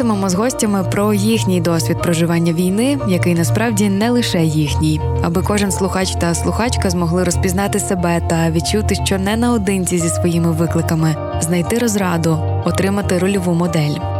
Говоритимемо з гостями про їхній досвід проживання війни, який насправді не лише їхній, аби кожен слухач та слухачка змогли розпізнати себе та відчути, що не наодинці зі своїми викликами, знайти розраду, отримати рольову модель.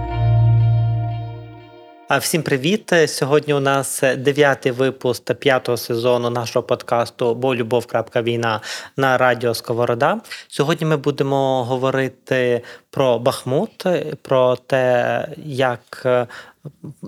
Всім привіт! Сьогодні у нас дев'ятий випуск п'ятого сезону нашого подкасту Бо любов. Війна на радіо Сковорода. Сьогодні ми будемо говорити про Бахмут, про те, як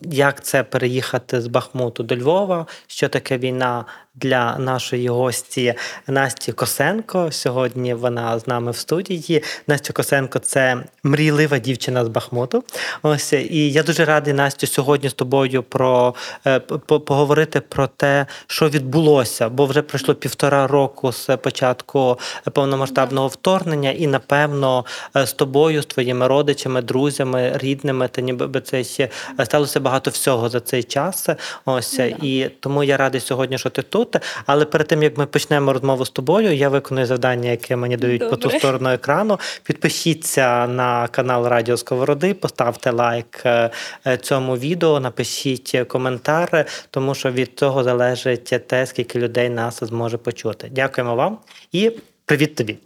як це переїхати з Бахмуту до Львова, що таке війна для нашої гості Насті Косенко. Сьогодні вона з нами в студії. Настя Косенко це мрійлива дівчина з Бахмуту. Ось і я дуже радий Настю сьогодні з тобою про е, поговорити про те, що відбулося, бо вже пройшло півтора року з початку повномасштабного вторгнення, і напевно е, з тобою, з твоїми родичами, друзями, рідними, та ніби це ще сталося багато всього за цей час. Ось і тому я радий сьогодні, що ти тут тут. Але перед тим як ми почнемо розмову з тобою, я виконую завдання, яке мені дають Добре. по ту сторону екрану. Підпишіться на канал Радіо Сковороди, поставте лайк е, е, цьому відео, напишіть коментар, тому що від цього залежить те, скільки людей нас зможе почути. Дякуємо вам і привіт тобі.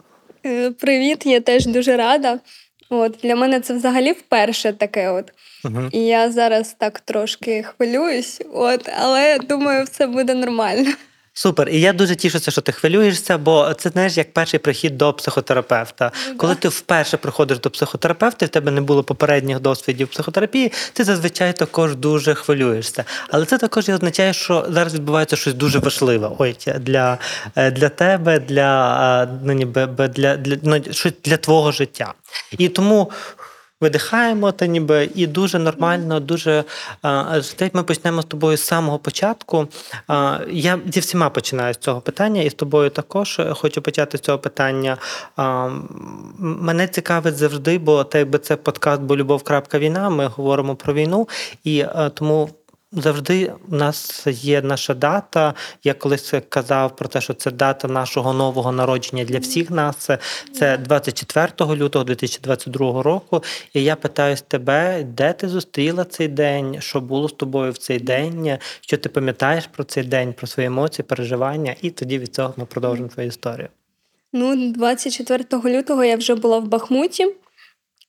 Е, привіт, я теж дуже рада. От Для мене це взагалі вперше таке. от. Uh-huh. І я зараз так трошки хвилююсь, от, але думаю, все буде нормально. Супер, і я дуже тішуся, що ти хвилюєшся, бо це знаєш як перший прихід до психотерапевта. Ну, Коли ти вперше приходиш до психотерапевта, в тебе не було попередніх досвідів психотерапії, ти зазвичай також дуже хвилюєшся. Але це також і означає, що зараз відбувається щось дуже важливе. Ой, для е, для тебе, для е, ну, ніби для, для, ну, для твого життя. І тому видихаємо, та ніби і дуже нормально, дуже ми почнемо з тобою з самого початку. Я зі всіма починаю з цього питання, і з тобою також хочу почати з цього питання. Мене цікавить завжди, бо те, якби це подкаст, бо любов. Війна. Ми говоримо про війну, і тому Завжди у нас є наша дата. Я колись казав про те, що це дата нашого нового народження для всіх нас. Це 24 лютого 2022 року. І я питаюсь тебе, де ти зустріла цей день, що було з тобою в цей день, що ти пам'ятаєш про цей день, про свої емоції, переживання, і тоді від цього ми продовжимо твою історію. Ну, 24 лютого я вже була в Бахмуті,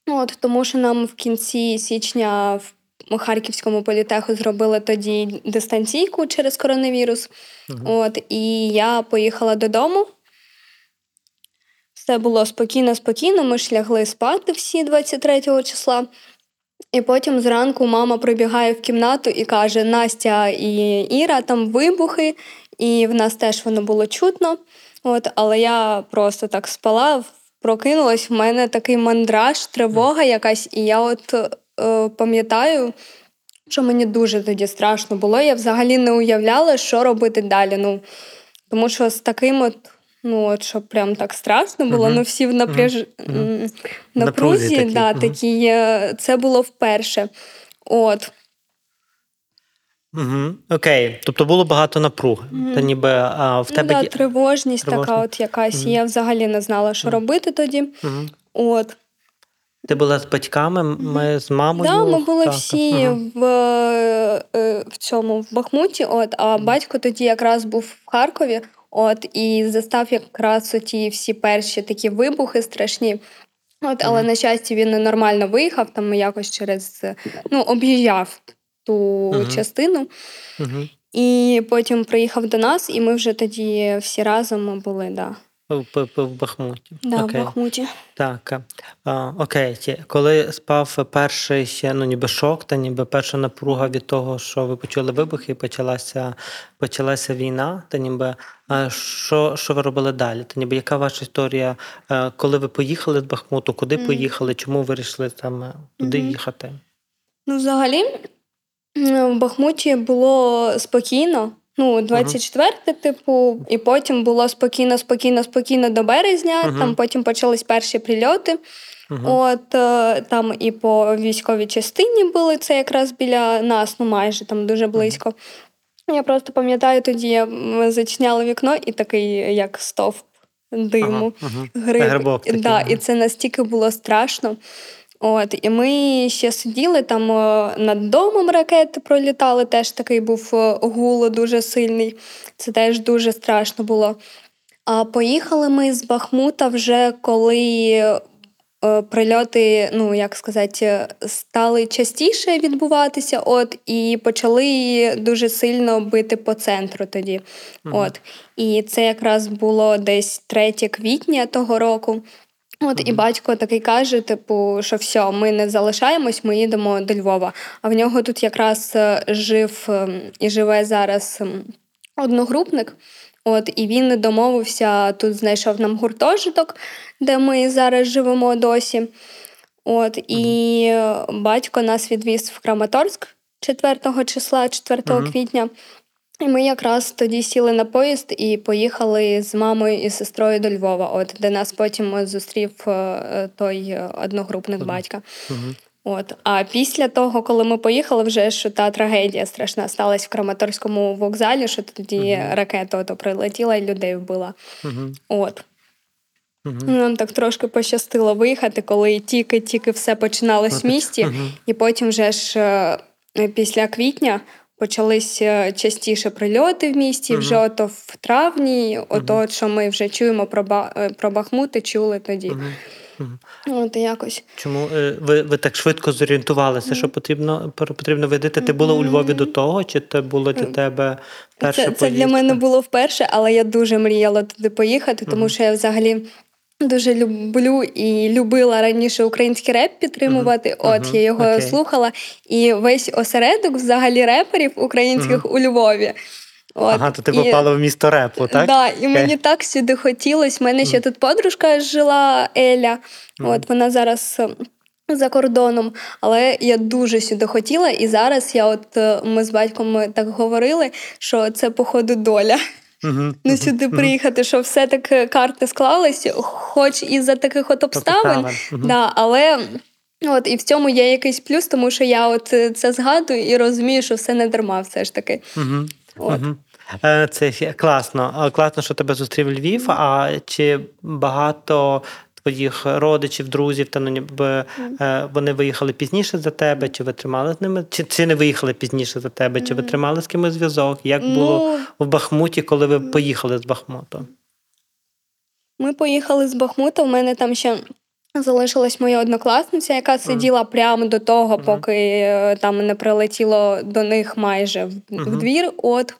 от тому що нам в кінці січня в Харківському політеху зробили тоді дистанційку через коронавірус. Угу. От, І я поїхала додому. Все було спокійно, спокійно. Ми ж лягли спати всі 23 числа. І потім зранку мама прибігає в кімнату і каже: Настя і Іра, там вибухи, і в нас теж воно було чутно. От, Але я просто так спала, прокинулась, в мене такий мандраж, тривога якась, і я от пам'ятаю, що мені дуже тоді страшно було. Я взагалі не уявляла, що робити далі. Ну, Тому що з таким от. Ну, от що прям так страшно було, uh-huh. ну всі в напряж... uh-huh. напрузі, такі. Да, uh-huh. такі, це було вперше. От. Угу. Окей, тобто було багато напруги. Та ніби а, в ну тебе да, тривожність, тривожність така, от якась. Я взагалі не знала, що робити тоді. От. Ти була з батьками, ми з мамою. Да, ми були так, всі так. в е, в цьому в Бахмуті. От, а батько тоді якраз був в Харкові. От, і застав якраз ті всі перші такі вибухи страшні. От, але, на щастя, він нормально виїхав, там якось через ну, об'їжджав ту mm-hmm. частину. Mm-hmm. І потім приїхав до нас, і ми вже тоді всі разом були, да. В, в, в Бахмуті. Да, Окей. в Бахмуті. Так. А, окей. Коли спав перший ще, ну ніби шок, та ніби перша напруга від того, що ви почули вибухи, і почалася, почалася війна, та ніби а, що, що ви робили далі? Та ніби яка ваша історія, е, коли ви поїхали з Бахмуту, куди Мгм. поїхали, чому вирішили там е, туди Мгм. їхати? Ну, взагалі, в Бахмуті було спокійно. Ну, 24, типу, і потім було спокійно, спокійно, спокійно до березня. Мгм. Там потім почались перші прильоти. Мгм. От е, там і по військовій частині були це якраз біля нас, ну майже там дуже близько. Я просто пам'ятаю, тоді ми зачиняли вікно і такий, як стовп диму, гриб. Да, і це настільки було страшно. От, і ми ще сиділи там е, над домом ракети пролітали, теж такий був е, гул дуже сильний. Це теж дуже страшно було. А поїхали ми з Бахмута вже коли е, прильоти, ну як сказати, стали частіше відбуватися, от, і почали дуже сильно бити по центру тоді. От. І це якраз було десь 3 квітня того року. От і батько такий каже: типу, що все, ми не залишаємось, ми їдемо до Львова. А в нього тут якраз е, жив ем, і живе зараз одногрупник. От, і він домовився, тут знайшов нам гуртожиток, де ми зараз живемо досі. От, і е, батько нас відвіз в Краматорськ 4 числа, 4 Мгм. квітня. І ми якраз тоді сіли на поїзд і поїхали з мамою і сестрою до Львова, от, де нас потім зустрів е, той одногрупник батька. От. А після того, коли ми поїхали, вже що та трагедія страшна сталася в Краматорському вокзалі, що тоді Мгм. ракета ото прилетіла і людей вбила. Мгм. От. Мгм. Нам так трошки пощастило виїхати, коли тільки-тільки все починалось в місті. І потім вже ж е, після квітня почались е, частіше прильоти в місті. Мгм. Вже ото в травні, ото, от, що ми вже чуємо про, Ба- е, про Бахмути, чули тоді. Мгм. От якось. Чому е, ви, ви так швидко зорієнтувалися, що потрібно потрібно видати? Ти була у Львові до того, чи це було для тебе перша Це, це для мене було вперше, але я дуже мріяла туди поїхати, тому що я взагалі. Дуже люблю і любила раніше український реп підтримувати. От Мгм. я його Окей. слухала, і весь осередок взагалі реперів українських у Львові. От, Ага, то ти і- попала в місто репу, так? Да, і Окей. мені так сюди хотілося. У мене ще тут подружка жила Еля. От вона зараз е, за кордоном, але я дуже сюди хотіла. І зараз я, от е, ми з батьком так говорили, що це походу доля. Мгм. Ну сюди приїхати, що все так карти склались, хоч і за таких от обставин, uh-huh. да, але. От і в цьому є якийсь плюс, тому що я от е, це згадую і розумію, що все не дарма, все ж таки. Мгм. От. Е, Це класно. Класно, що тебе зустрів Львів. А чи багато твоїх родичів, друзів, та ну, ніби е, вони виїхали пізніше за тебе? Чи ви тримали з ними? Чи, чи не виїхали пізніше за тебе? Чи ви тримали з кимось зв'язок? Як було Ну, в Бахмуті, коли ви поїхали з Бахмуту? Ми поїхали з Бахмута. У мене там ще залишилась моя однокласниця, яка сиділа прямо до того, поки е, там не прилетіло до них майже в, в Мгм. двір. От.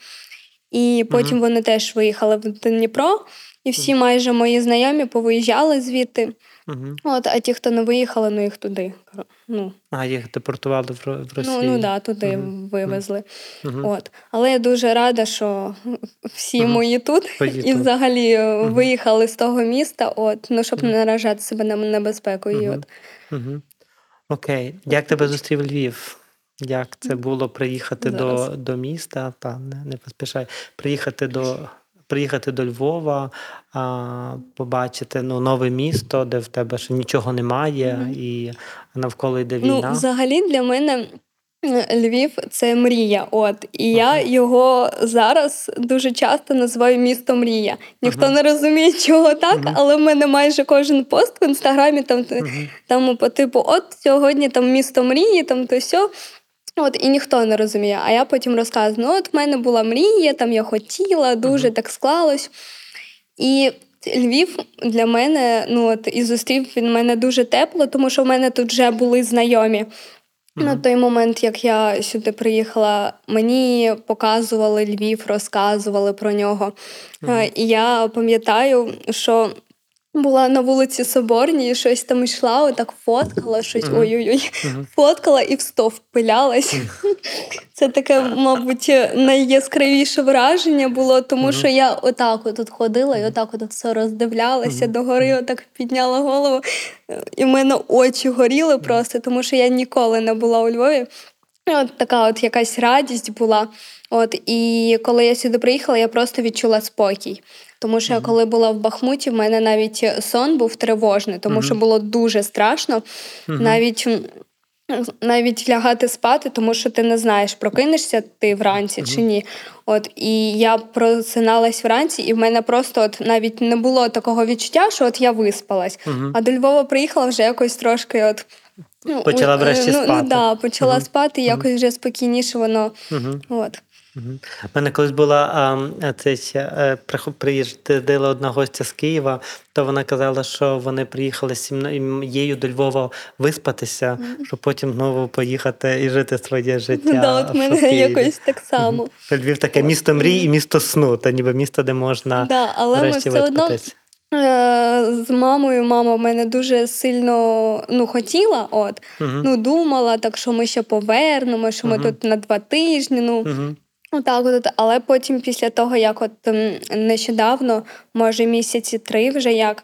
І потім Мгм. вони теж виїхали в Дніпро, і всі майже мої знайомі повиїжджали звідти. Угу. От, а ті, хто не виїхали, ну їх туди. Ну, А їх депортували в, Росію? ну, ну да, туди Мгм. вивезли. Мгм. От. Але я дуже рада, що всі мої тут Твої і взагалі е, виїхали з того міста, от, ну, щоб не наражати себе на небезпеку. І от. Угу. Окей. Як тебе зустрів Львів? Як це було приїхати до, до міста? Та не, не поспішай. Приїхати до, приїхати до Львова, а, побачити ну, нове місто, де в тебе ще нічого немає, і навколо йде Ну, війна. взагалі для мене Львів це мрія. От. І я його зараз дуже часто називаю місто мрія. Ніхто не розуміє, чого так, але в мене майже кожен пост в інстаграмі там, там по типу, от сьогодні там місто мрії, там то сьо. От, і ніхто не розуміє. А я потім розказую: ну, от в мене була мрія, там я хотіла, дуже так склалось. І Львів для мене, ну от і зустрів він мене дуже тепло, тому що в мене тут вже були знайомі. На той момент, як я сюди приїхала, мені показували Львів, розказували про нього. Е, І я пам'ятаю, що була на вулиці Соборній, щось там йшла, отак фоткала, щось ой-ой-ой, фоткала і в стов пилялась. Це таке, мабуть, найяскравіше враження було, тому що я отак от ходила і отак от все роздивлялася догори, отак підняла голову. І в мене очі горіли просто, тому що я ніколи не була у Львові. От така от якась радість була. От і коли я сюди приїхала, я просто відчула спокій. Тому що я коли була в Бахмуті, в мене навіть сон був тривожний, тому що було дуже страшно. Навіть навіть лягати спати, тому що ти не знаєш, прокинешся ти вранці чи ні. От і я просиналась вранці, і в мене просто от навіть не було такого відчуття, що от я виспалась. А до Львова приїхала вже якось трошки от. Ну, Почала е, врешті ну, спати. Ну, да, почала спати, якось вже спокійніше воно. От. У мене колись була а, ще, е, приїздила одна гостя з Києва, то вона казала, що вони приїхали з сім'єю до Львова виспатися, щоб потім знову поїхати і жити своє життя. да, от мене якось так само. Львів таке місто мрій і місто сну, та ніби місто, де можна Да, але ми все одно. Е, З мамою мама в мене дуже сильно ну, хотіла, от, ну, думала, так що ми ще повернемо, що ми тут на два тижні. Ну, Мгм. Отак, от, але потім, після того, як от нещодавно, може місяці три вже як,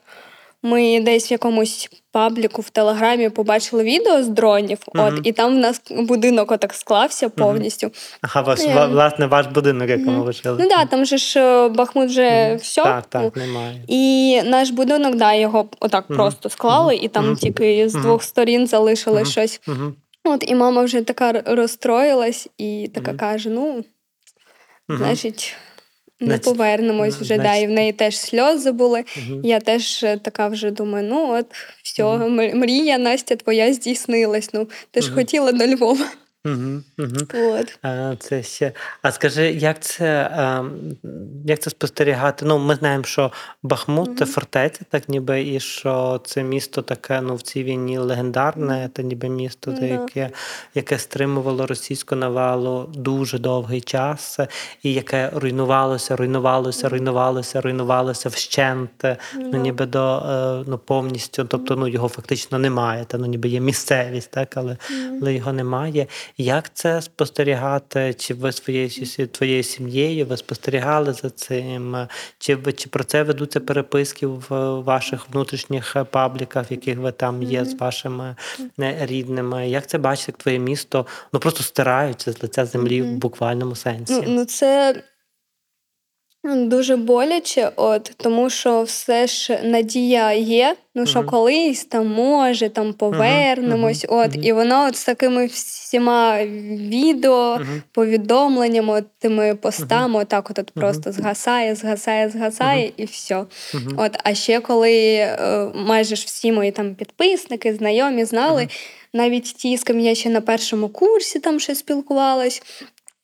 ми десь в якомусь пабліку в Телеграмі побачили відео з дронів, от, і там в нас будинок отак склався повністю. Ага, ваш, Ну, я- власне, ваш будинок, якому ви жили. Ну так, да, там же ж е, Бахмут вже все. Так, так, немає. І наш будинок, да, його отак просто склали, і там тільки з двох сторін залишили щось. От, і мама вже така розстроїлась і така каже: ну, значить. Не Значить, повернемось вже. вже, да, і в неї теж сльози були. Я теж е, така вже думаю: ну от, все, угу. мрія Настя твоя здійснилась. Ну, ти ж хотіла до Львова. Мгм. Мгм. От. А, це ще. А скажи, як це, ем, як це спостерігати? Ну, ми знаємо, що Бахмут це фортеця, так ніби, і що це місто таке, ну, в цій війні легендарне, це ніби місто, Да. яке, яке стримувало російську навалу дуже довгий час, і яке руйнувалося, руйнувалося, руйнувалося, руйнувалося вщент, ну, ніби до е, ну, повністю, тобто ну, його фактично немає. Та, ну, ніби є місцевість, так, але, але його немає. Як це спостерігати? Чи ви своєю твоєю сім'єю ви спостерігали за цим? Чи, чи про це ведуться переписки в ваших внутрішніх пабліках, в яких ви там є з вашими е, рідними? Як це бачите, як твоє місто ну просто стираються з лиця землі в буквальному сенсі? Ну, ну це дуже боляче, от, тому що все ж надія є, ну що колись там може, там повернемось. От, і воно от з такими всіма відео, повідомленнями, от, тими постами, отак от, от просто згасає, згасає, згасає, і все. От, а ще коли е, майже ж всі мої там підписники, знайомі знали, навіть ті, з ким я ще на першому курсі там ще спілкувалась.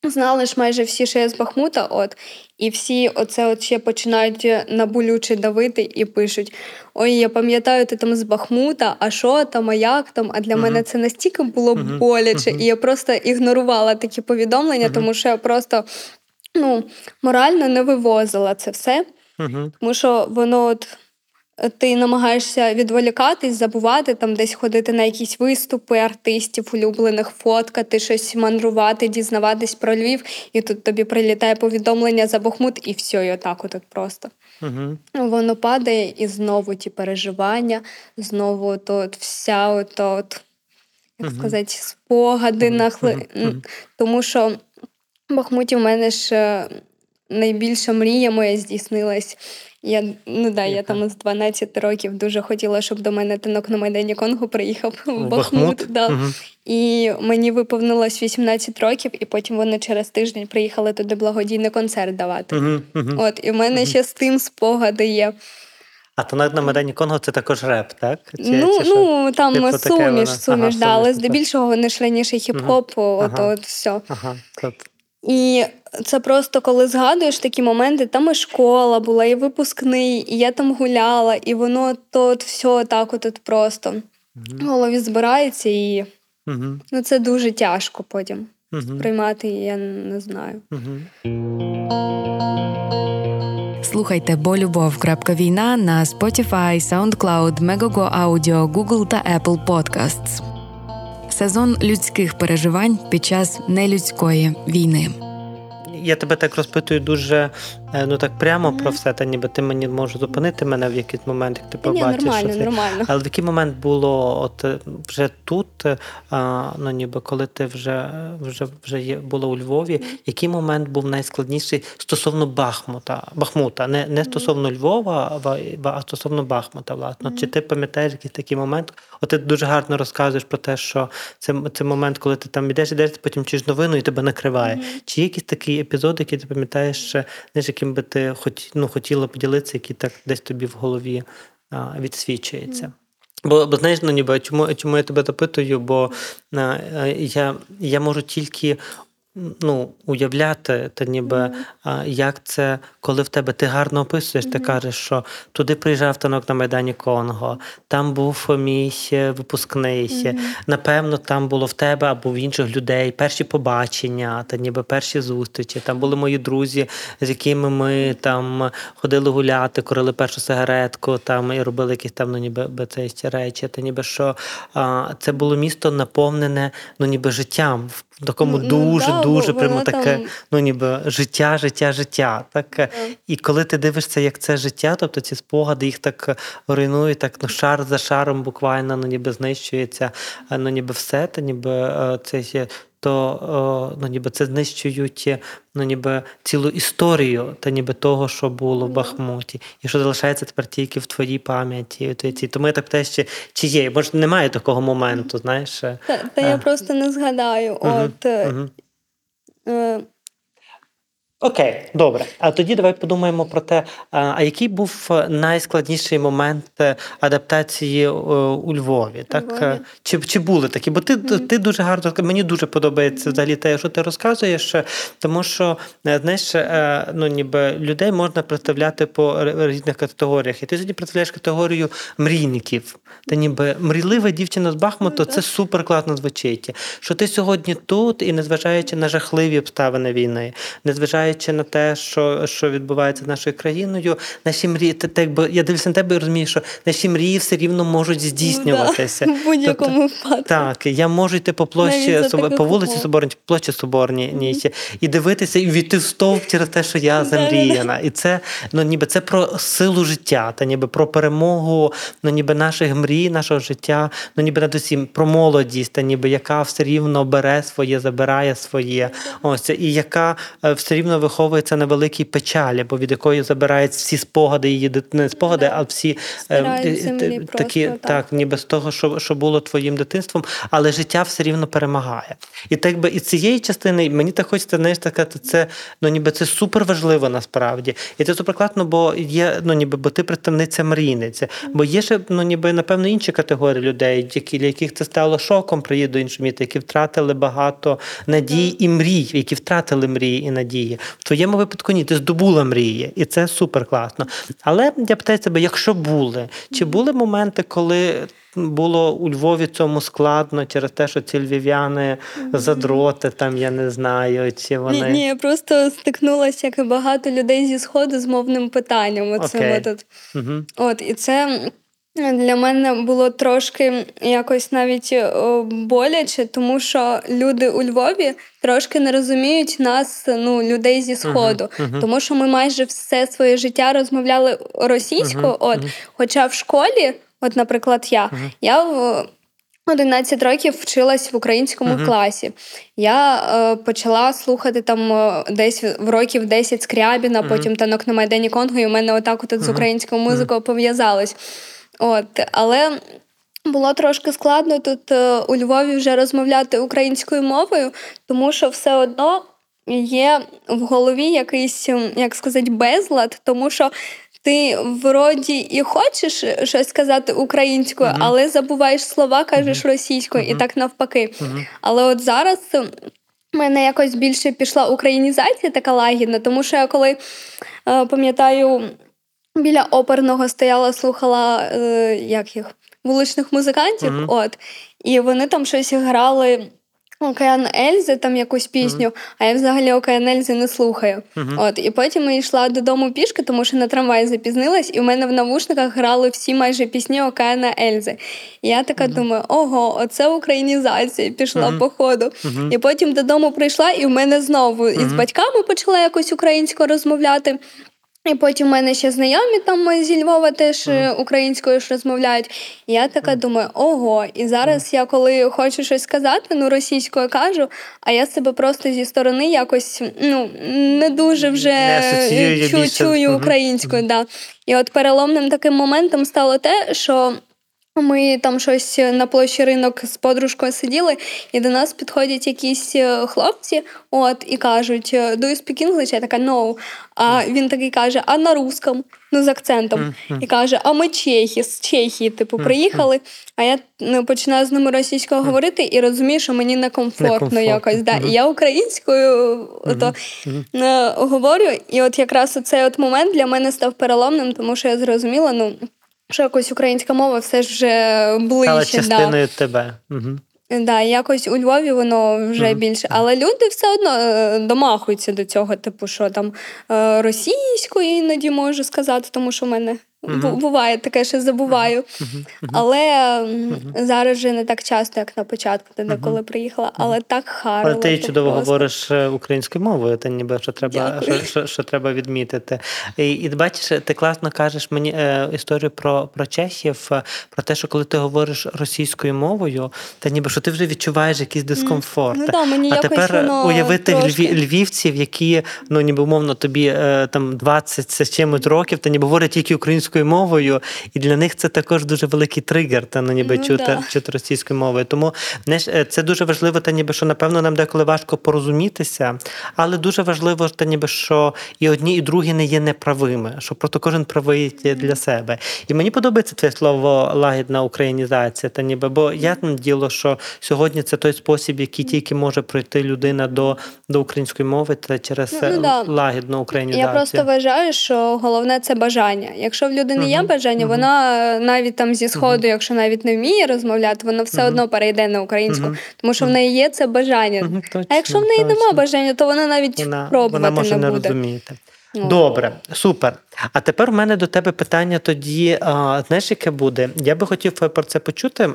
Знали ж майже всі, що я з Бахмута, от, і всі оце от ще починають на болюче давити і пишуть: Ой, я пам'ятаю, ти там з Бахмута, а що там, а як там? А для мене це настільки було боляче, і я просто ігнорувала такі повідомлення, тому що я просто ну, морально не вивозила це все. Тому що воно от. Ти намагаєшся відволікатись, забувати, там десь ходити на якісь виступи артистів, улюблених, фоткати, щось мандрувати, дізнаватись про Львів, і тут тобі прилітає повідомлення за Бахмут, і все, і отак от просто. Угу. Воно падає, і знову ті переживання, знову от вся от, от як сказати, спогади нахли. М, Тому що в Бахмуті в мене ж е, найбільша мрія моя здійснилась. Я, ну да, я там з 12 років дуже хотіла, щоб до мене танок на Майдані Конго приїхав в Бахмут. Бахмут? Да. Мгм. І мені виповнилось 18 років, і потім вони через тиждень приїхали туди благодійний концерт давати. Угу. Угу. От, і в мене ще з тим спогади є. А то на Майдані Конго це також реп, так? Чи, ну, чи ну там Типу, суміш, суміш, Ага, да, але суміш, здебільшого вони ж раніше хіп-хоп, от, Ага. от все. Ага, тобто. І це просто коли згадуєш такі моменти, там і школа була, і випускний, і я там гуляла, і воно то от все так от, от просто в голові збирається і Угу. Ну це дуже тяжко потім Угу. приймати, я не знаю. Угу. Слухайте болюбов.війна на Spotify, SoundCloud, Megogo Audio, Google та Apple Podcasts. Сезон людських переживань під час нелюдської війни. Я тебе так розпитую дуже ну так прямо про все, та ніби ти мені можеш зупинити мене в якийсь момент, як ти Та ні, побачиш. нормально, що це. нормально. Але в який момент було от е, вже тут, е, а, ну ніби коли ти вже, вже, вже є, була у Львові, який момент був найскладніший стосовно Бахмута, Бахмута, не, не стосовно Львова, а, а стосовно Бахмута, власне. Чи ти пам'ятаєш якийсь такий момент? От ти дуже гарно розказуєш про те, що це, це момент, коли ти там ідеш, ідеш, потім чуєш новину і тебе накриває. Чи є якісь такі епізоди, які ти пам'ятаєш, знаєш, яким би ти хоч, ну, хотіла поділитися, який так десь тобі в голові а, відсвічується? Бо, бо знаєш, ну ніби чому, чому я тебе допитую? Бо а, я, я можу тільки ну, уявляти, та ніби а, як це, коли в тебе ти гарно описуєш, ти кажеш, що туди приїжджав танок на Майдані Конго, там був мій е, випускний. Напевно, там було в тебе або в інших людей перші побачення, та ніби перші зустрічі. Там були мої друзі, з якими ми там ходили гуляти, курили першу сигаретку, там і робили якісь там, ну ніби речі. Та ніби що а, це було місто наповнене, ну ніби життям в такому Ну, дуже да, дуже бо прямо таке, там- ну ніби життя, життя, життя. Так Yeah. і коли ти дивишся, як це життя, тобто ці спогади їх так руйнують, так ну шар за шаром буквально ну ніби знищується, ну ніби все, та ніби е, це. То ну, ніби це знищують ну, ніби цілу історію, та ніби того, що було в Бахмуті, і що залишається тепер тільки в твоїй пам'яті. Тому я так те ще, чи є? Може, немає такого моменту, знаєш? е, Та, та я просто не згадаю. От угу, Мгм. Окей, добре. А тоді давай подумаємо про те, а який був е, найскладніший момент е, адаптації е, у Львові? Так Львові. Чи, чи були такі? Бо ти, ти дуже гарно мені дуже подобається взагалі те, що ти розказуєш, тому що знаєш, ну ніби людей можна представляти по різних категоріях. І ти сьогодні представляєш категорію мрійників. Та ніби мрійлива дівчина з Бахмуту, це супер класно звучить. Що ти сьогодні тут, і незважаючи на жахливі обставини війни, незважаючи на те, що, що відбувається з нашою країною, наші мрії, ти, якби, я дивлюся на тебе і розумію, що наші мрії все рівно можуть здійснюватися. Ну, да, в будь-якому випадку. Так, я можу йти по площі Соб- по вулиці. Соборній, по площі Соборній ні, ще, і дивитися і війти в стовп через те, що я замріяна. І це ну ніби це про силу життя, та ніби про перемогу, ну ніби наших мрій, нашого життя, ну ніби над усім про молодість, та ніби яка все рівно бере своє, забирає своє. Ось і яка е, все рівно виховується на великій печалі, бо від якої забирають всі спогади її дит- не спогади, а всі е, е, такі просто, так, так. ніби з того, що, що було твоїм дитинством, але життя все рівно перемагає. І так би і цієї частини мені так хочеться знаєш, так сказати, це ну ніби це супер важливо насправді. І це суперкласно, бо є, ну ніби, бо ти представниця мрійниця. Бо є ще ну ніби напевно інші категорії людей, які для яких це стало шоком іншого міста, які втратили багато надій і мрій, які втратили мрії і надії. В твоєму випадку ні, ти здобула мрії, і це супер класно. Але я питаю себе, якщо були, чи були моменти, коли було у Львові цьому складно через те, що ці львів'яни задроти, там я не знаю, чи вони. Ні, ні, я просто стикнулася, як і багато людей зі сходу з мовним питанням. Оцим Окей. от, Угу. от і це для мене було трошки якось навіть боляче, тому що люди у Львові трошки не розуміють нас, ну, людей зі сходу, мгм. тому що ми майже все своє життя розмовляли російською. Мгм, От, хоча в школі, от, наприклад, я, я в 11 років вчилась в українському Мгм. класі. Я е, почала слухати там е, десь в років 10 Скрябіна, потім танок на Майдані Конго, і у мене отак от з українською музикою пов'язалось. От, але було трошки складно тут е, у Львові вже розмовляти українською мовою, тому що все одно є в голові якийсь, як сказати, безлад, тому що. Ти вроді і хочеш щось сказати українською, але забуваєш слова, кажеш російською, і так навпаки. Але от зараз в мене якось більше пішла українізація така лагідна, тому що я коли е, пам'ятаю, біля оперного стояла, слухала е, як їх вуличних музикантів. Мгм. От, і вони там щось грали. Океан Ельзи, там якусь пісню, а я взагалі Океан Ельзи не слухаю. Мгм. От, і потім я йшла додому пішки, тому що на трамвай запізнилась, і в мене в навушниках грали всі майже пісні Океана Ельзи. І я така думаю, ого, оце українізація пішла по ходу. І потім додому прийшла, і в мене знову із батьками почала якось українською розмовляти. І потім в мене ще знайомі там зі Львова теж е, українською ж розмовляють. І я така думаю, ого, і зараз я коли хочу щось сказати, ну російською кажу, а я себе просто зі сторони якось ну не дуже вже чую Мгм. українською. Да. І от переломним таким моментом стало те, що. Ми там щось на площі ринок з подружкою сиділи, і до нас підходять якісь е, хлопці, от і кажуть: Do you speak English? Я така no. А він такий каже: а на русском, ну з акцентом. І каже: А ми чехи, з Чехії, типу, приїхали. А я ну, починаю з ними російською говорити і розумію, що мені некомфортно якось. Да. І я українською ото, е, говорю, і от якраз цей от момент для мене став переломним, тому що я зрозуміла, ну. Що якось українська мова все ж вже ближче. Але частиною тебе. Угу. Да, якось у Львові воно вже Мгм. більше. Але люди все одно е, домахуються до цього, типу, що там е, російською іноді можу сказати, тому що в мене Бу- буває таке, що забуваю. Але м, зараз вже не так часто, як на початку, тоді, коли приїхала, але так харило. Але ти чудово просто. говориш е, українською мовою, це ніби що треба, що, що, що треба відмітити. І, і бачиш, ти класно кажеш мені е, історію про, про чехів, е, про те, що коли ти говориш російською мовою, то ніби що ти вже відчуваєш якийсь дискомфорт. Ну да, мені а тепер воно уявити трошки. льві, львівців, які ну ніби умовно тобі е, там 20 з чимось років, та ніби говорять тільки українською мовою, і для них це також дуже великий тригер, та ну ніби Ну чути, да. чути російською мовою. Тому знаєш, е, це дуже важливо, та ніби що напевно нам деколи важко порозумітися, але дуже важливо, та ніби що і одні, і другі не є неправими, що просто кожен правий є для себе. І мені подобається твоє слово лагідна українізація, та ніби, бо я там діло, що сьогодні це той спосіб, який тільки може пройти людина до, до української мови, та через Ну, ну да. лагідну українізацію. Я просто вважаю, що головне це бажання. Якщо в людини є бажання, вона е, навіть там зі сходу, якщо навіть не вміє розмовляти, вона все одно перейде на українську, тому що в неї є це бажання. А якщо в неї нема бажання, то вона навіть вона, пробувати вона може не, буде. Добре, супер. А тепер у мене до тебе питання тоді, знаєш, яке буде? Я би хотів про це почути.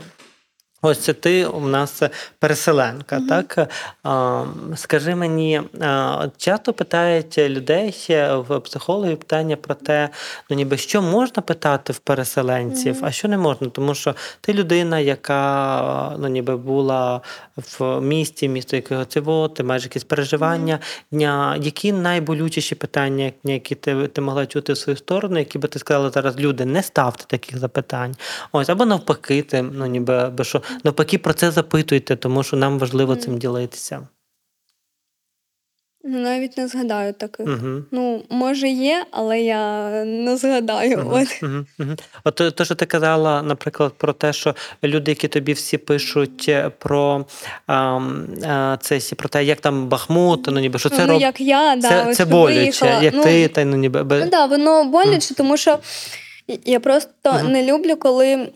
Ось це ти у нас переселенка, так? А, скажи мені, а, часто питають людей в психологів питання про те, ну ніби що можна питати в переселенців, а що не можна, тому що ти людина, яка ну ніби була в місті, місто якого цього, ти маєш якісь переживання. Дня. Які найболючіші питання, які ти, ти могла чути в свою сторону, які би ти сказала зараз, люди, не ставте таких запитань. Ось, або навпаки, ти, ну ніби аби що навпаки про це запитуйте, тому що нам важливо цим ділитися. Ну, навіть не згадаю таких. Угу. Ну, може, є, але я не згадаю. Мгм, От. мгм. От те, що ти казала, наприклад, про те, що люди, які тобі всі пишуть е, про ам, а, це про те, як там Бахмут, ну ніби що це ну, роб... як я, да, це, це боляче, виїхала. як ну, ти, та й ну ніби Ну, да, воно боляче, тому що я просто не люблю, коли, е,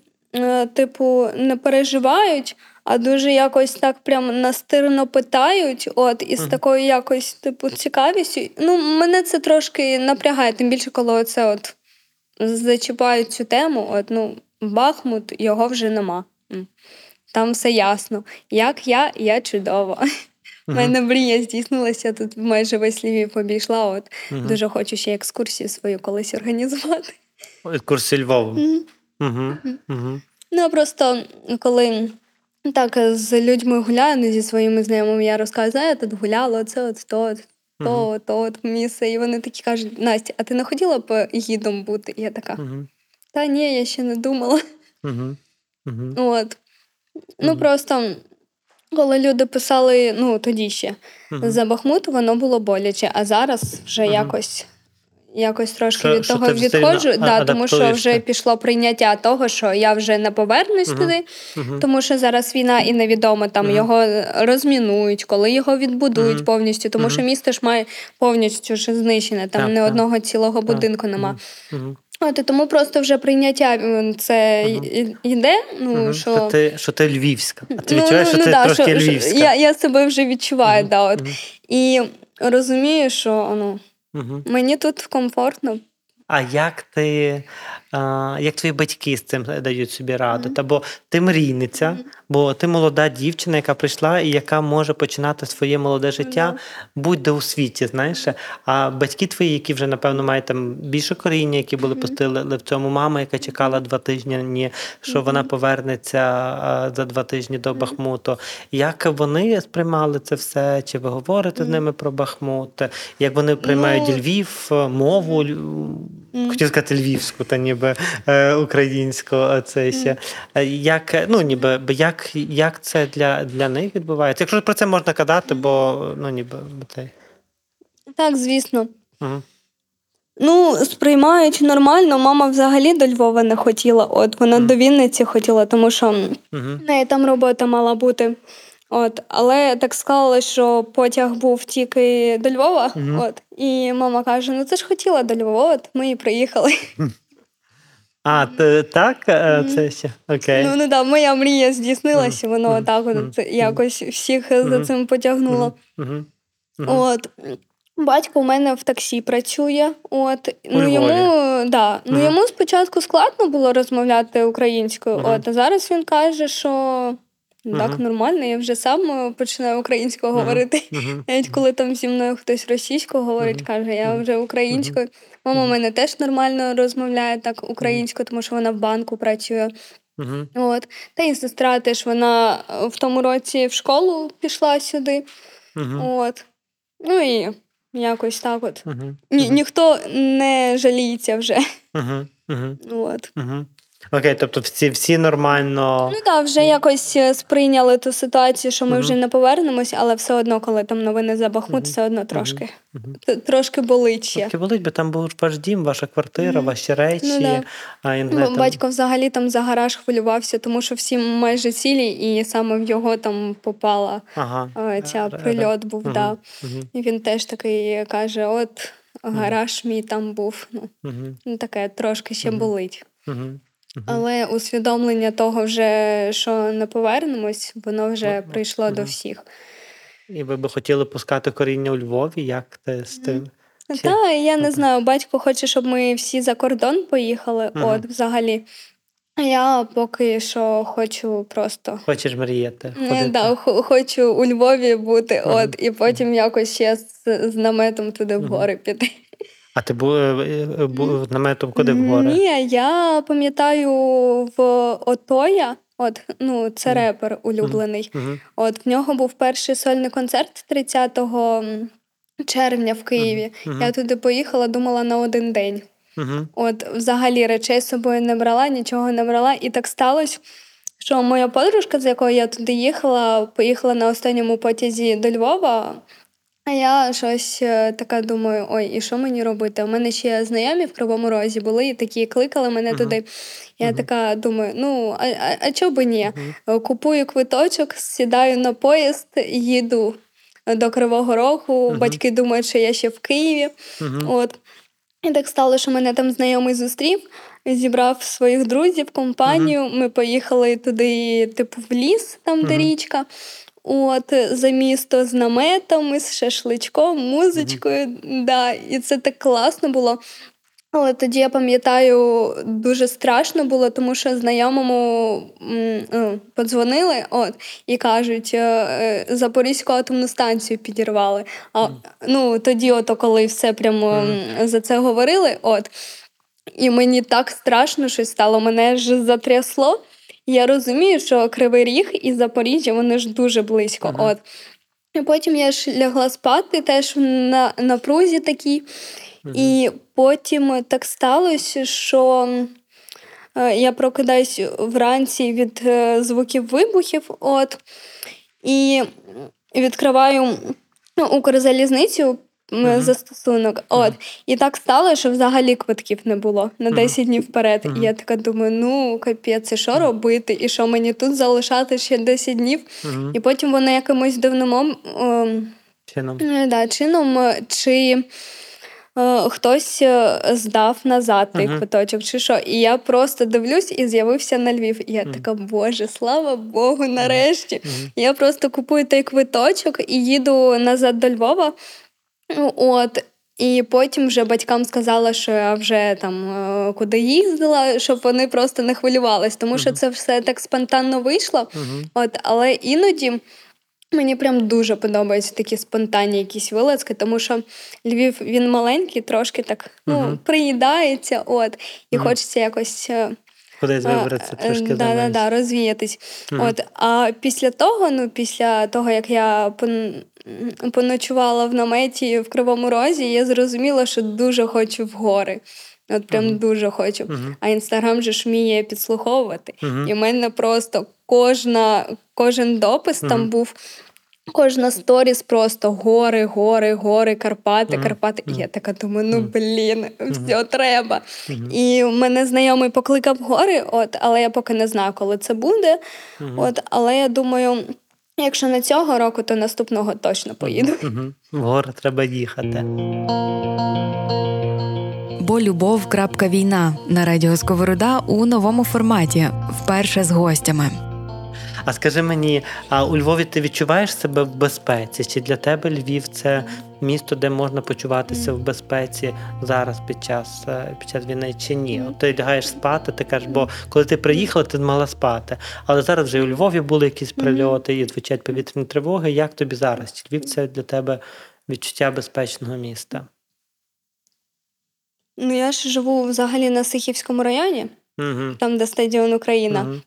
типу, не переживають, а дуже якось так прям настирно питають, от, і з Мгм. такою якось, типу, цікавістю. Ну, мене це трошки напрягає, тим більше, коли оце от зачіпають цю тему, от, ну, Бахмут, його вже нема. Там все ясно. Як я, я чудово. У мене мрія здійснилася, тут майже весь Львів обійшла. От дуже хочу ще екскурсію свою колись організувати. Екскурсії Львовом. Угу. Угу. Ну, а просто коли так з людьми гуляю, не зі своїми знайомими, я розказую, я тут гуляла, це от то, от, то, то от місце. І вони такі кажуть: Настя, а ти не хотіла б гідом бути? І я така, та ні, я ще не думала. От. Ну просто. Коли люди писали, ну тоді ще за Бахмут, воно було боляче, а зараз вже Мгм. якось, якось трошки Що- від того відходжу, да, тому що вже пішло прийняття того, що я вже не повернусь Мгм. туди, Угу. тому що зараз війна і невідомо, там Мгм. його розмінують, коли його відбудують повністю, тому що місто ж має повністю ж знищене, там Так, не так. одного цілого будинку нема. Угу. От, і тому просто вже прийняття це й- йде. Ну, Мгм. що... Що ти, що ти львівська. А ти Ну, відчуваєш, ну, що ну, ти да, трошки що- львівська. Я, я себе вже відчуваю, Мгм. да, от. І розумію, що ну, Мгм. мені тут комфортно. А як ти, як твої батьки з цим дають собі раду? Мгм. Та бо ти мрійниця, Мгм. бо ти молода дівчина, яка прийшла і яка може починати своє молоде життя будь-де у світі, знаєш. А батьки твої, які вже напевно мають там більше коріння, які були постили в цьому, мама, яка чекала два тижні, ні, що вона повернеться за два тижні до. Бахмуту. Як вони сприймали це все? Чи ви говорите з ними про Бахмут? Як вони приймають Ну, Львів, мову? Хотів сказати львівську, та ніби е, українську. е, Це ще. Е, Як, ну, ніби, як, як це для, для них відбувається? Якщо про це можна казати, бо ну, ніби це. Так, звісно. Угу. Ну, сприймають нормально. Мама взагалі до Львова не хотіла. От вона Мгм. до Вінниці хотіла, тому що Угу. в неї там робота мала бути. От, але так склалося, що потяг був тільки до Львова. Мгм. От, і мама каже: ну ти ж хотіла до Львова, от ми і приїхали. А, т- так, е, Мгм. це ще. Окей. Ну, ну да, моя мрія здійснилася, воно так от якось всіх за цим потягнуло. От. Батько у мене в таксі працює. От ну йому да. Ну йому спочатку складно було розмовляти українською. Мгм. От а зараз він каже, що так Мгм. нормально, я вже сам е, починаю українською говорити. Угу. Навіть коли там зі мною хтось російською говорить, Мгм. каже, я вже українською. Мама у мене теж нормально розмовляє так українською, тому що вона в банку працює. От. Та і сестра теж вона е, в тому році в школу пішла сюди. От. Ну і якось так от. Ні, ніхто не жаліється вже. От. Угу. Окей, тобто всі, всі нормально. Ну так, вже якось е, сприйняли ту ситуацію, що ми Мгм. вже не повернемось, але все одно, коли там новини за Бахмут, Мгм. все одно трошки. Т- Трошки болить ще. Трошки болить, бо там був ваш дім, ваша квартира, ваші речі. Ну, да. а, не там- Батько взагалі там за гараж хвилювався, тому що всі майже цілі, і саме в його там попала Ага. е, ця Р- р- прильот був. Да. І він теж такий каже: от гараж мій там був. Ну, ну таке трошки ще болить. Мгм. Але усвідомлення того, вже, що не повернемось, воно вже Ну, прийшло до всіх. І ви би хотіли пускати коріння у Львові? Як ти з тим? Чи- Та я не знаю, батько хоче, щоб ми всі за кордон поїхали. От взагалі. Я поки що хочу просто. Хочеш мріяти? Ходити? да, хо- хочу у Львові бути, от, і потім якось ще з, з наметом туди в гори піти. А ти був, е, е, був наметом куди в гори? Ні, я пам'ятаю в Отоя, от, ну, це репер улюблений. От в нього був перший сольний концерт 30 червня в Києві. Я туди поїхала, думала на один день. От, взагалі речей з собою не брала, нічого не брала. І так сталося, що моя подружка, з якою я туди їхала, поїхала на останньому потязі до Львова. А я щось е, така думаю: ой, і що мені робити? У мене ще знайомі в Кривому Розі були і такі кликали мене Мгм. туди. Я Мгм. така думаю: ну, а, а, а чого би ні? Мгм. Е, Купую квиточок, сідаю на поїзд, їду до Кривого Рогу. Мгм. Батьки думають, що я ще в Києві. Мгм. От. І так стало, що мене там знайомий зустрів, зібрав своїх друзів, компанію. Ми поїхали туди, типу, в ліс, там, де Мгм. річка. От, за місто з наметами, з шашличком, музичкою. Да, і це так класно було. Але тоді я пам'ятаю, дуже страшно було, тому що знайомому ну, подзвонили от, і кажуть, е, е, Запорізьку атомну станцію підірвали. А, ну, тоді, ото, коли все прямо за це говорили, от, і мені так страшно щось стало, мене ж затрясло. Я розумію, що Кривий Ріг і Запоріжжя вони ж дуже близько. Мгм. От. І потім я ж лягла спати теж на напрузі такій. І потім так сталося, що е, я прокидаюсь вранці від е, звуків вибухів, от, і відкриваю ну, Укрзалізницю. Мгм. Застосунок. От. І так стало, що взагалі квитків не було на Мгм. 10 днів вперед. І я така думаю, ну капець, і що робити? І що мені тут залишати ще 10 днів? І потім вони якимось дивним ем, Чином. Е, Да, чином, е, чи е, хтось здав назад той Мгм. квиточок, чи що. І я просто дивлюсь і з'явився на Львів. І я Мгм. така, Боже, слава Богу, нарешті. Мгм. Я просто купую той квиточок і їду назад до Львова. Ну, От. І потім вже батькам сказала, що я вже там е, куди їздила, щоб вони просто не хвилювались, тому що це все так спонтанно вийшло. От, але іноді мені прям дуже подобаються такі спонтанні якісь вилазки, тому що Львів він маленький, трошки так ну, Мгм. приїдається, от, і Мгм. хочеться якось. е, Кудись вибратися е, трошки да, да, да, розвіятись. Мгм. От, а після того, ну, після того, як я. Поночувала в наметі в Кривому Розі, я зрозуміла, що дуже хочу в гори. От прям Мгм. дуже хочу. Мгм. А інстаграм же ж вміє підслуховувати. Мгм. І в мене просто кожна, кожен допис там був. Кожна сторіс просто гори, гори, гори, Карпати. Карпати. І я така думаю, ну блін, все треба. І мене знайомий покликав гори, от, але я поки не знаю, коли це буде. От, але я думаю, якщо не цього року, то наступного точно поїду. В гори треба їхати. Бо любов. Війна на радіо Сковорода у новому форматі, вперше з гостями. А скажи мені, а у Львові ти відчуваєш себе в безпеці? Чи для тебе Львів це місто, де можна почуватися в безпеці зараз під час е, під час війни чи ні? От ти лягаєш спати, ти кажеш, бо коли ти приїхала, ти могла спати. Але зараз вже у Львові були якісь прильоти і звучать повітряні тривоги. Як тобі зараз? Чи Львів це для тебе відчуття безпечного міста? Ну я ж живу взагалі на Сихівському районі, Угу. там, де стадіон Україна. Угу.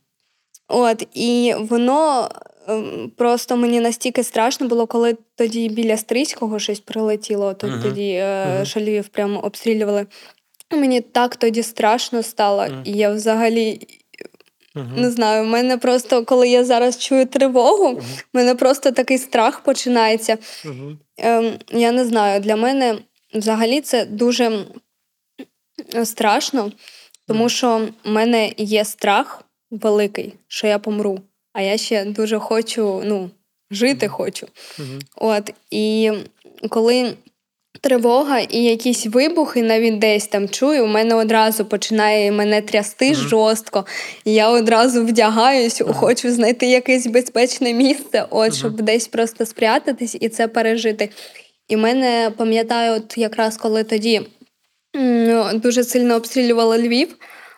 От, і воно ем, просто мені настільки страшно було, коли тоді біля Стрийського щось прилетіло, то Мгм. тоді е, Мгм. що Львів прямо обстрілювали. Мені так тоді страшно стало, Мгм. і я взагалі Угу. не знаю, в мене просто, коли я зараз чую тривогу, в мене просто такий страх починається. Угу. Ем, я не знаю, для мене взагалі це дуже страшно, тому що в мене є страх великий, що я помру. А я ще дуже хочу, ну, жити хочу. Угу. От, і коли тривога і якісь вибухи навіть десь там чую, у мене одразу починає мене трясти Мгм. жорстко. І я одразу вдягаюсь, хочу знайти якесь безпечне місце, от, щоб десь просто спрятатись і це пережити. І мене пам'ятаю, от якраз коли тоді дуже сильно обстрілювала Львів,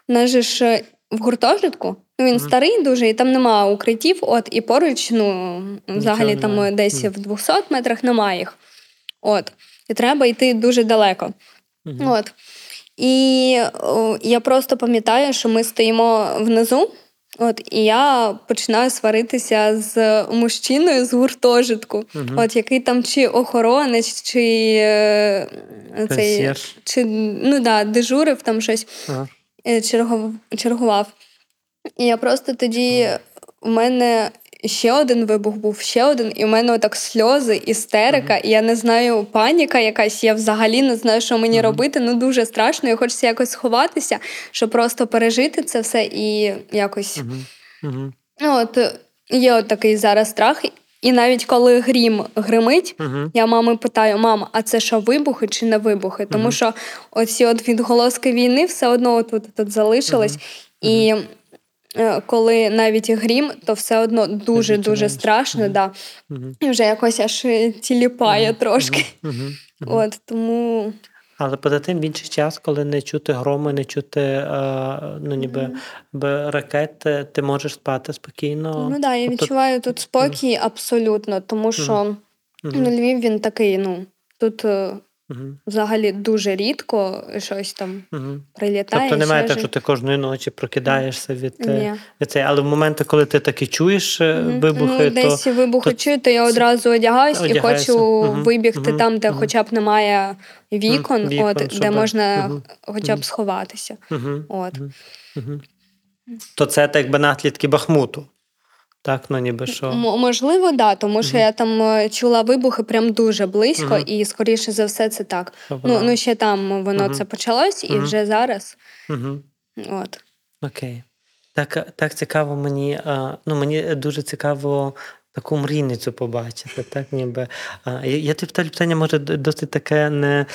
у нас же ж в гуртожитку. Ну, він Мгм. старий дуже, і там нема укриттів. От, і поруч, ну, взагалі там немає. е, десь Мгм. в 200 метрах немає їх. От. І треба йти дуже далеко. Угу. От. І о, я просто пам'ятаю, що ми стоїмо внизу, от, і я починаю сваритися з мужчиною з гуртожитку, от, який там чи охоронець, чи, е, цей, чи ну, да, дежурив там щось Ага. Е, чергував. І я просто тоді у мене ще один вибух був, ще один, і в мене отак сльози, істерика, і я не знаю, паніка якась. Я взагалі не знаю, що мені Мгм. робити. Ну дуже страшно. Я хочеться якось сховатися, щоб просто пережити це все і якось. Угу. Ну, от є от такий зараз страх. І навіть коли грім гримить, Угу. я мами питаю: мама, а це що, вибухи чи не вибухи? Тому Мгм. що оці от відголоски війни все одно тут, тут залишились. І е, коли навіть грім, то все одно дуже дуже страшно, да. І вже якось аж тіліпає трошки. От тому Але поза тим в інший час, коли не чути громи, не чути е, ну, ніби би ракет, е, ти можеш спати спокійно. ну да, я відчуваю тут спокій абсолютно, тому що ну, Львів він такий, ну тут Мгм. взагалі дуже рідко щось там Мгм. прилітає. Тобто немає так, що ти кожної ночі прокидаєшся від, е, від цей. Але в моменти, коли ти таки чуєш Мгм. вибухи, ну, то десь вибухи то чую, то я одразу одягаюсь і хочу вибігти там, де хоча б немає вікон, вікон, от, щоб- де можна хоча б сховатися. От. То це так би наслідки Бахмуту. Так, ну ніби що. М- можливо, да, тому що Мгм. я там е, чула вибухи прям дуже близько, Мгм. і скоріше за все це так. Добре. Ну, ну ще там воно Мгм. це почалось, і вже зараз. От. Окей. Так, так цікаво мені. Ну, мені дуже цікаво таку мрійницю побачити. Так, ніби. А, Я тобі питаю питання, може, досить таке не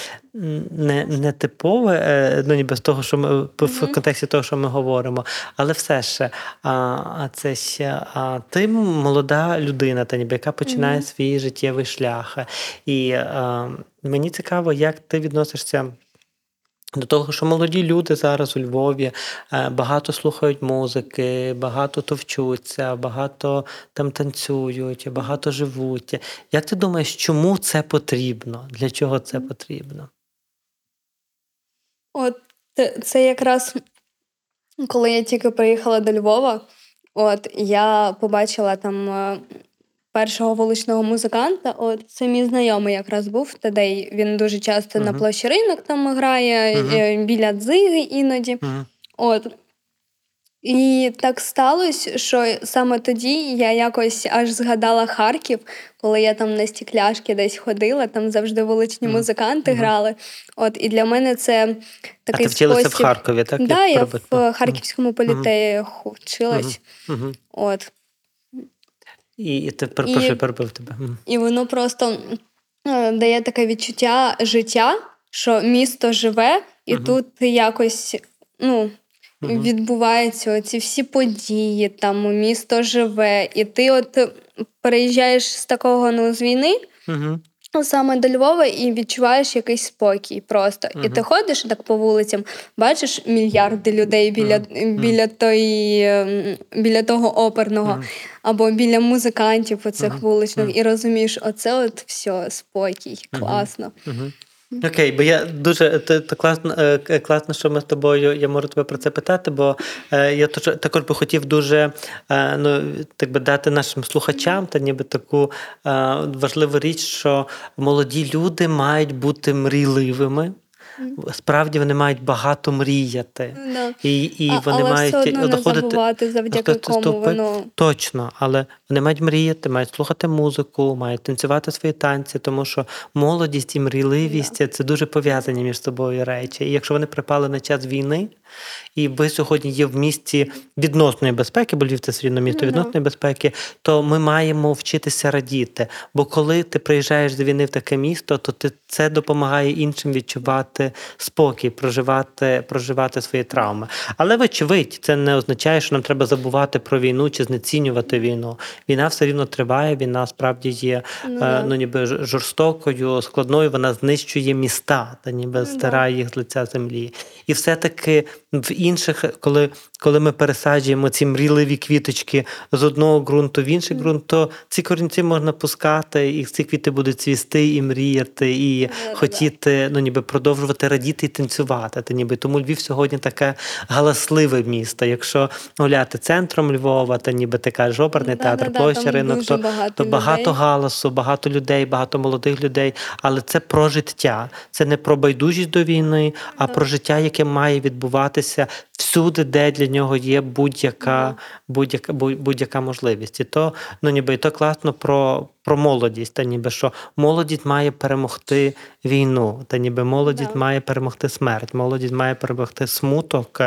не, не типове, е, ну ніби з того, що ми в контексті того, що ми говоримо, але все ж а, це ще а, ти молода людина, та ніби яка починає mm-hmm. свій життєвий шлях. І а, мені цікаво, як ти відносишся. До того, що молоді люди зараз у Львові е, багато слухають музики, багато товчуться, багато там танцюють, багато живуть. Як ти думаєш, чому це потрібно? Для чого це потрібно? От це якраз коли я тільки приїхала до Львова, от я побачила там е, першого вуличного музиканта. От це мій знайомий якраз був Тадей. Він дуже часто uh-huh. на площі ринок там грає uh-huh. біля дзиги іноді. Uh-huh. От. І так сталося, що саме тоді я якось аж згадала Харків, коли я там на стікляшки десь ходила, там завжди вуличні mm. музиканти mm. грали. От І для мене це такий А ти вчилася спосіб... в Харкові, так? Да, я в Харківському політеї вчилась. От. І, і ти перепрошую, перебив тебе. І воно просто е, дає таке відчуття життя, що місто живе, і тут якось ну, відбуваються ці всі події, там місто живе, і ти от переїжджаєш з такого ну, з війни. Саме до Львова і відчуваєш якийсь спокій просто. Uh-huh. І ти ходиш так по вулицям, бачиш мільярди людей біля uh-huh. біля тої, біля того оперного uh-huh. або біля музикантів оцих вуличних, і розумієш, оце от все, спокій, класно. Окей, бо я дуже то, то класно, е, класно, що ми з тобою. Я можу тебе про це питати, бо е, я також би хотів дуже е, ну, так би дати нашим слухачам та ніби таку важливу річ, що молоді люди мають бути мрійливими. Справді вони мають багато мріяти. Да. І і а, вони але мають все одно доходити не забувати, завдяки кому ступи. воно... Точно, але вони мають мріяти, мають слухати музику, мають танцювати свої танці, тому що молодість і мрійливість да. це дуже пов'язані між собою речі. І якщо вони припали на час війни, і ви сьогодні є в місті відносної безпеки, бо Львів це все рівно місто відносної безпеки, то ми маємо вчитися радіти. Бо коли ти приїжджаєш з війни в таке місто, то ти це допомагає іншим відчувати спокій, проживати, проживати свої травми. Але вочевидь, це не означає, що нам треба забувати про війну чи знецінювати війну. Війна все рівно триває. Війна справді є ну, е, ну ніби жорстокою, складною. Вона знищує міста та ніби ну, стирає їх з лиця землі. І все таки в інших, коли коли ми пересаджуємо ці мрійливі квіточки з одного ґрунту в інший mm. ґрунт, то ці корінці можна пускати, і ці квіти будуть цвісти і мріяти, і yeah, хотіти yeah. ну ніби продовжувати радіти і танцювати. Та ніби тому Львів сьогодні таке галасливе місто. Якщо гуляти центром Львова, та ніби ти кажеш оперний yeah, театр, площа ринок, то багато, то багато галасу, багато людей, багато молодих людей. Але це про життя, це не про байдужість до війни, а про життя, яке має відбуватися всюди, де для нього є будь-яка будь-яка будь-яка можливість. І то ну ніби і то класно про про молодість, та ніби що молодість має перемогти війну, та ніби молодість має перемогти смерть, молодість має перемогти смуток,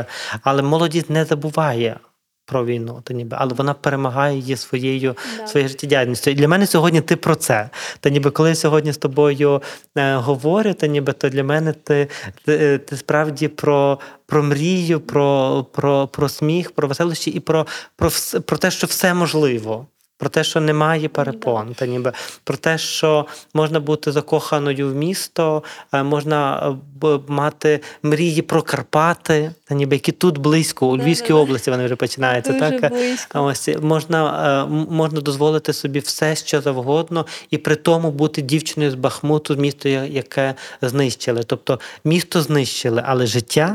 але молодість не забуває про війну, то ніби, але вона перемагає її своєю да. своєю життєдіяльністю. І для мене сьогодні ти про це. Та ніби коли я сьогодні з тобою е, говорю, то ніби то для мене ти ти, ти справді про про мрію, про про, про сміх, про веселощі і про, про, про те, що все можливо про те, що немає перепон, та ніби про те, що можна бути закоханою в місто, е, можна е, мати мрії про Карпати, та ніби які тут близько, у Львівській області вони вже починаються. Дуже так близько. ось можна е, можна дозволити собі все, що завгодно, і при тому бути дівчиною з Бахмуту, місто, яке знищили. Тобто місто знищили, але життя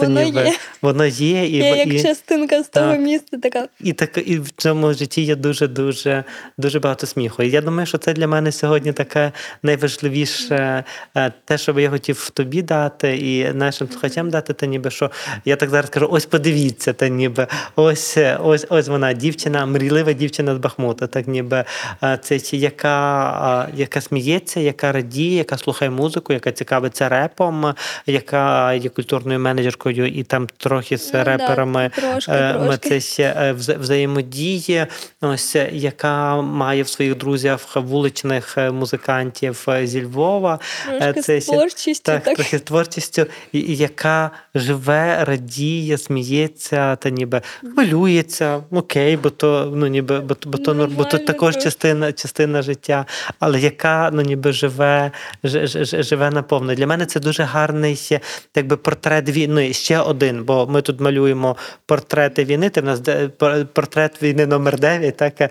воно ніби, є. Воно є і Я як і, частинка з того міста. Така і так і в цьому житті є дуже дуже дуже багато сміху. І я думаю, що це для мене сьогодні таке найважливіше, е, те, що я хотів тобі дати, і нашим слухачам дати, та ніби що я так зараз кажу: ось подивіться, та ніби ось ось ось вона, дівчина, мрійлива дівчина з Бахмута, так ніби е, це яка яка сміється, яка радіє, яка слухає музику, яка цікавиться репом, яка є культурною менеджеркою, і там трохи з ну, реперами трошки, трошки. це ще взаємодіє. Ось яка має в своїх друзях вуличних е, музикантів е, зі Львова. Е, Трошки це з творчістю. Так, Так, трохи з творчістю, яка живе, радіє, сміється, та ніби хвилюється. Окей, бо то ну ніби бо, бо то нор- бо то також частина, частина життя, але яка ну ніби живе, ж- ж- живе наповно. Для мене це дуже гарний якби портрет війни. Ще один, бо ми тут малюємо портрети війни. Ти в нас де- пор- портрет війни номер 9, так е,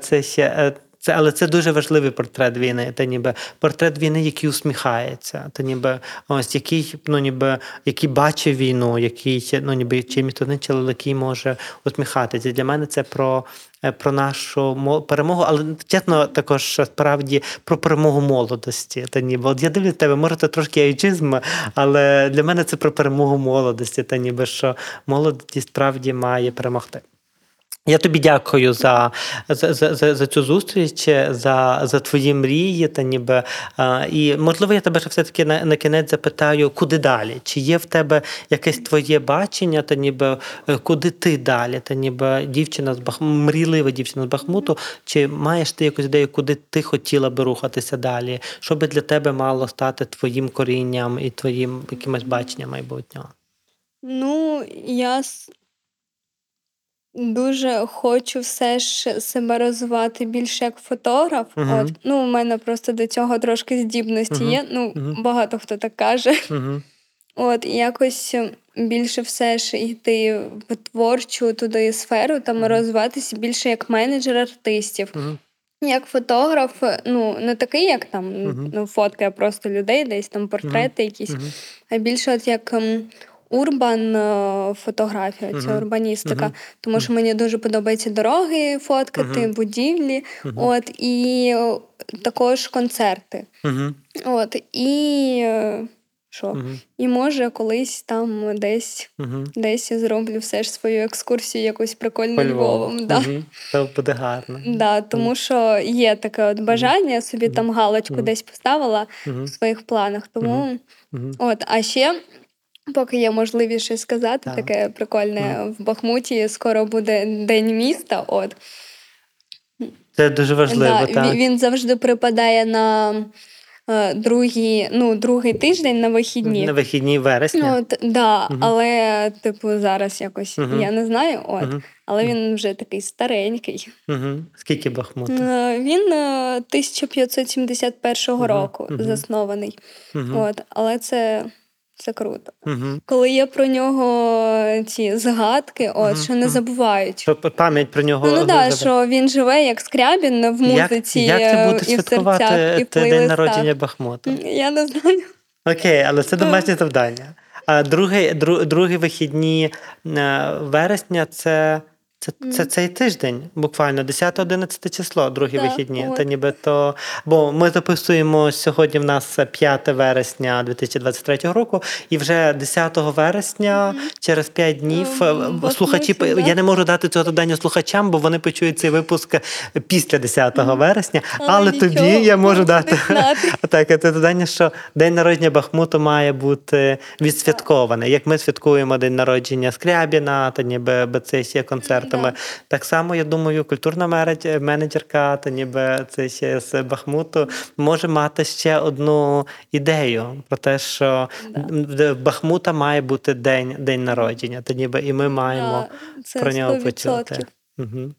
це ще. е, Це, але це дуже важливий портрет війни. Та ніби портрет війни, який усміхається, та ніби ось який, ну ніби який бачить війну, який ну ніби один чоловік, який може усміхатися. Для мене це про. е, Про нашу мо- перемогу, але чесно, також справді про перемогу молодості. Та ніби от я дивлюсь тебе, може це трошки айджизм, але для мене це про перемогу молодості. Та ніби що молодість справді має перемогти. Я тобі дякую за, за, за, за, цю зустріч, за, за твої мрії. Та ніби, і можливо, я тебе ще все-таки на, на кінець запитаю, куди далі? Чи є в тебе якесь твоє бачення, та ніби е, куди ти далі? Та ніби дівчина з Бах... мрійлива дівчина з Бахмуту, чи маєш ти якусь ідею, куди ти хотіла би рухатися далі? Що би для тебе мало стати твоїм корінням і твоїм якимось баченням майбутнього? Ну, я дуже хочу все ж себе розвивати більше як фотограф. Мгм. От. Ну, у мене просто до цього трошки здібності Мгм. є. Ну, Мгм. багато хто так каже. От, якось більше все ж йти в творчу туди сферу, там розвиватися більше як менеджер артистів. Як фотограф, ну не такий, як там ну, фоткає просто людей, десь там портрети якісь, а більше от як ем, урбан е, фотографія, ця Мгм. урбаністика. Мгм. Тому що мені дуже подобається дороги фоткати, Мгм. будівлі, от і е, також концерти. От і е, що? І може колись там десь. Десь я зроблю все ж свою екскурсію якусь Львову. Львовом. Да. Це буде гарно. Да, тому що є таке от бажання, собі там галочку десь поставила в своїх планах. Тому от, а ще. Поки є можливість щось сказати, Так. таке прикольне в Бахмуті. Скоро буде день міста. От Це дуже важливо, да, так. він, завжди припадає на е, другий, ну, другий тиждень на вихідні. На вихідні вересня. От, да, Мгм. але, типу, зараз якось Мгм. я не знаю. От, Мгм. але він вже такий старенький. Мгм. Скільки Бахмуту? Е, Він е, 1571 року мгм. заснований. От, але це, це круто. Угу. Коли є про нього ці згадки, от, угу. що не забувають. Що пам'ять про нього. Ну, ну да, що він живе як скрябін в музиці як ти е, будеш і в святкувати серцях, і день народження Бахмуту? Я не знаю. Окей, але це домашнє завдання. А другий, дру, другі вихідні е, вересня це. Це, це цей тиждень, буквально 10-11 число, другі Так, вихідні. от. Та ніби то. Бо ми записуємо сьогодні. В нас 5 вересня 2023 року, і вже 10 вересня, через 5 днів, е, Бахмуті, слухачі да. я не можу дати цього завдання слухачам, бо вони почують цей випуск після 10 вересня. Але Але, нічого, тобі я можу дати так, це завдання, що день народження Бахмуту має бути відсвяткований. Як ми святкуємо день народження Скрябіна, та ніби це ще концертами. Так само, я думаю, культурна мередь- менеджерка, та ніби це ще з Бахмуту, може мати ще одну ідею про те, що в Бахмута має бути день, день народження. Та ніби і ми маємо це про нього 100%. почути. Угу.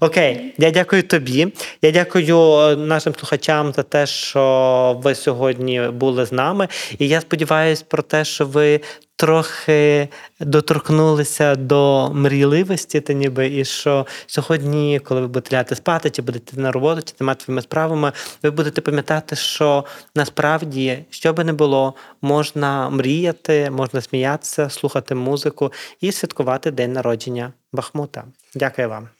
Окей, я дякую тобі. Я дякую е, нашим слухачам за те, що ви сьогодні були з нами. І я сподіваюся про те, що ви трохи доторкнулися до мрійливості, та ніби і що сьогодні, коли ви будете лягати спати, чи будете на роботу, чи своїми справами, ви будете пам'ятати, що насправді, що би не було, можна мріяти, можна сміятися, слухати музику і святкувати день народження Бахмута. Дякую вам.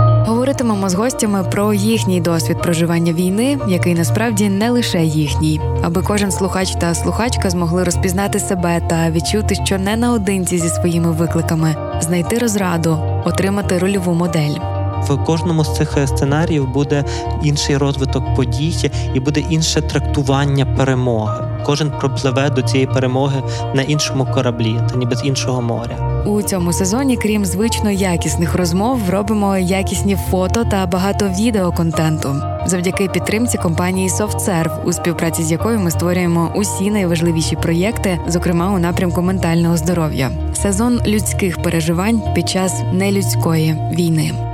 Говорити Говоритимемо з гостями про їхній досвід проживання війни, який насправді не лише їхній, аби кожен слухач та слухачка змогли розпізнати себе та відчути, що не наодинці зі своїми викликами, знайти розраду, отримати рольову модель. В кожному з цих е, сценаріїв буде інший розвиток подій і буде інше трактування перемоги. Кожен пропливе до цієї перемоги на іншому кораблі, та ніби з іншого моря. У цьому сезоні, крім звично якісних розмов, робимо якісні фото та багато відеоконтенту завдяки підтримці компанії SoftServe, у співпраці з якою ми створюємо усі найважливіші проєкти, зокрема у напрямку ментального здоров'я. Сезон людських переживань під час нелюдської війни.